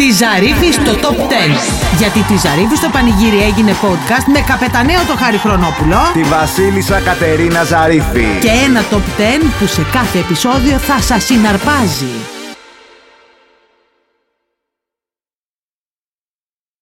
Τη Ζαρίφη στο top 10. Γιατί τη Ζαρίφη στο πανηγύρι έγινε podcast με καπεταναίο το Χάρη Χρονόπουλο Τη Βασίλισσα Κατερίνα Ζαρίφη. και ένα top 10 που σε κάθε επεισόδιο θα σας συναρπάζει.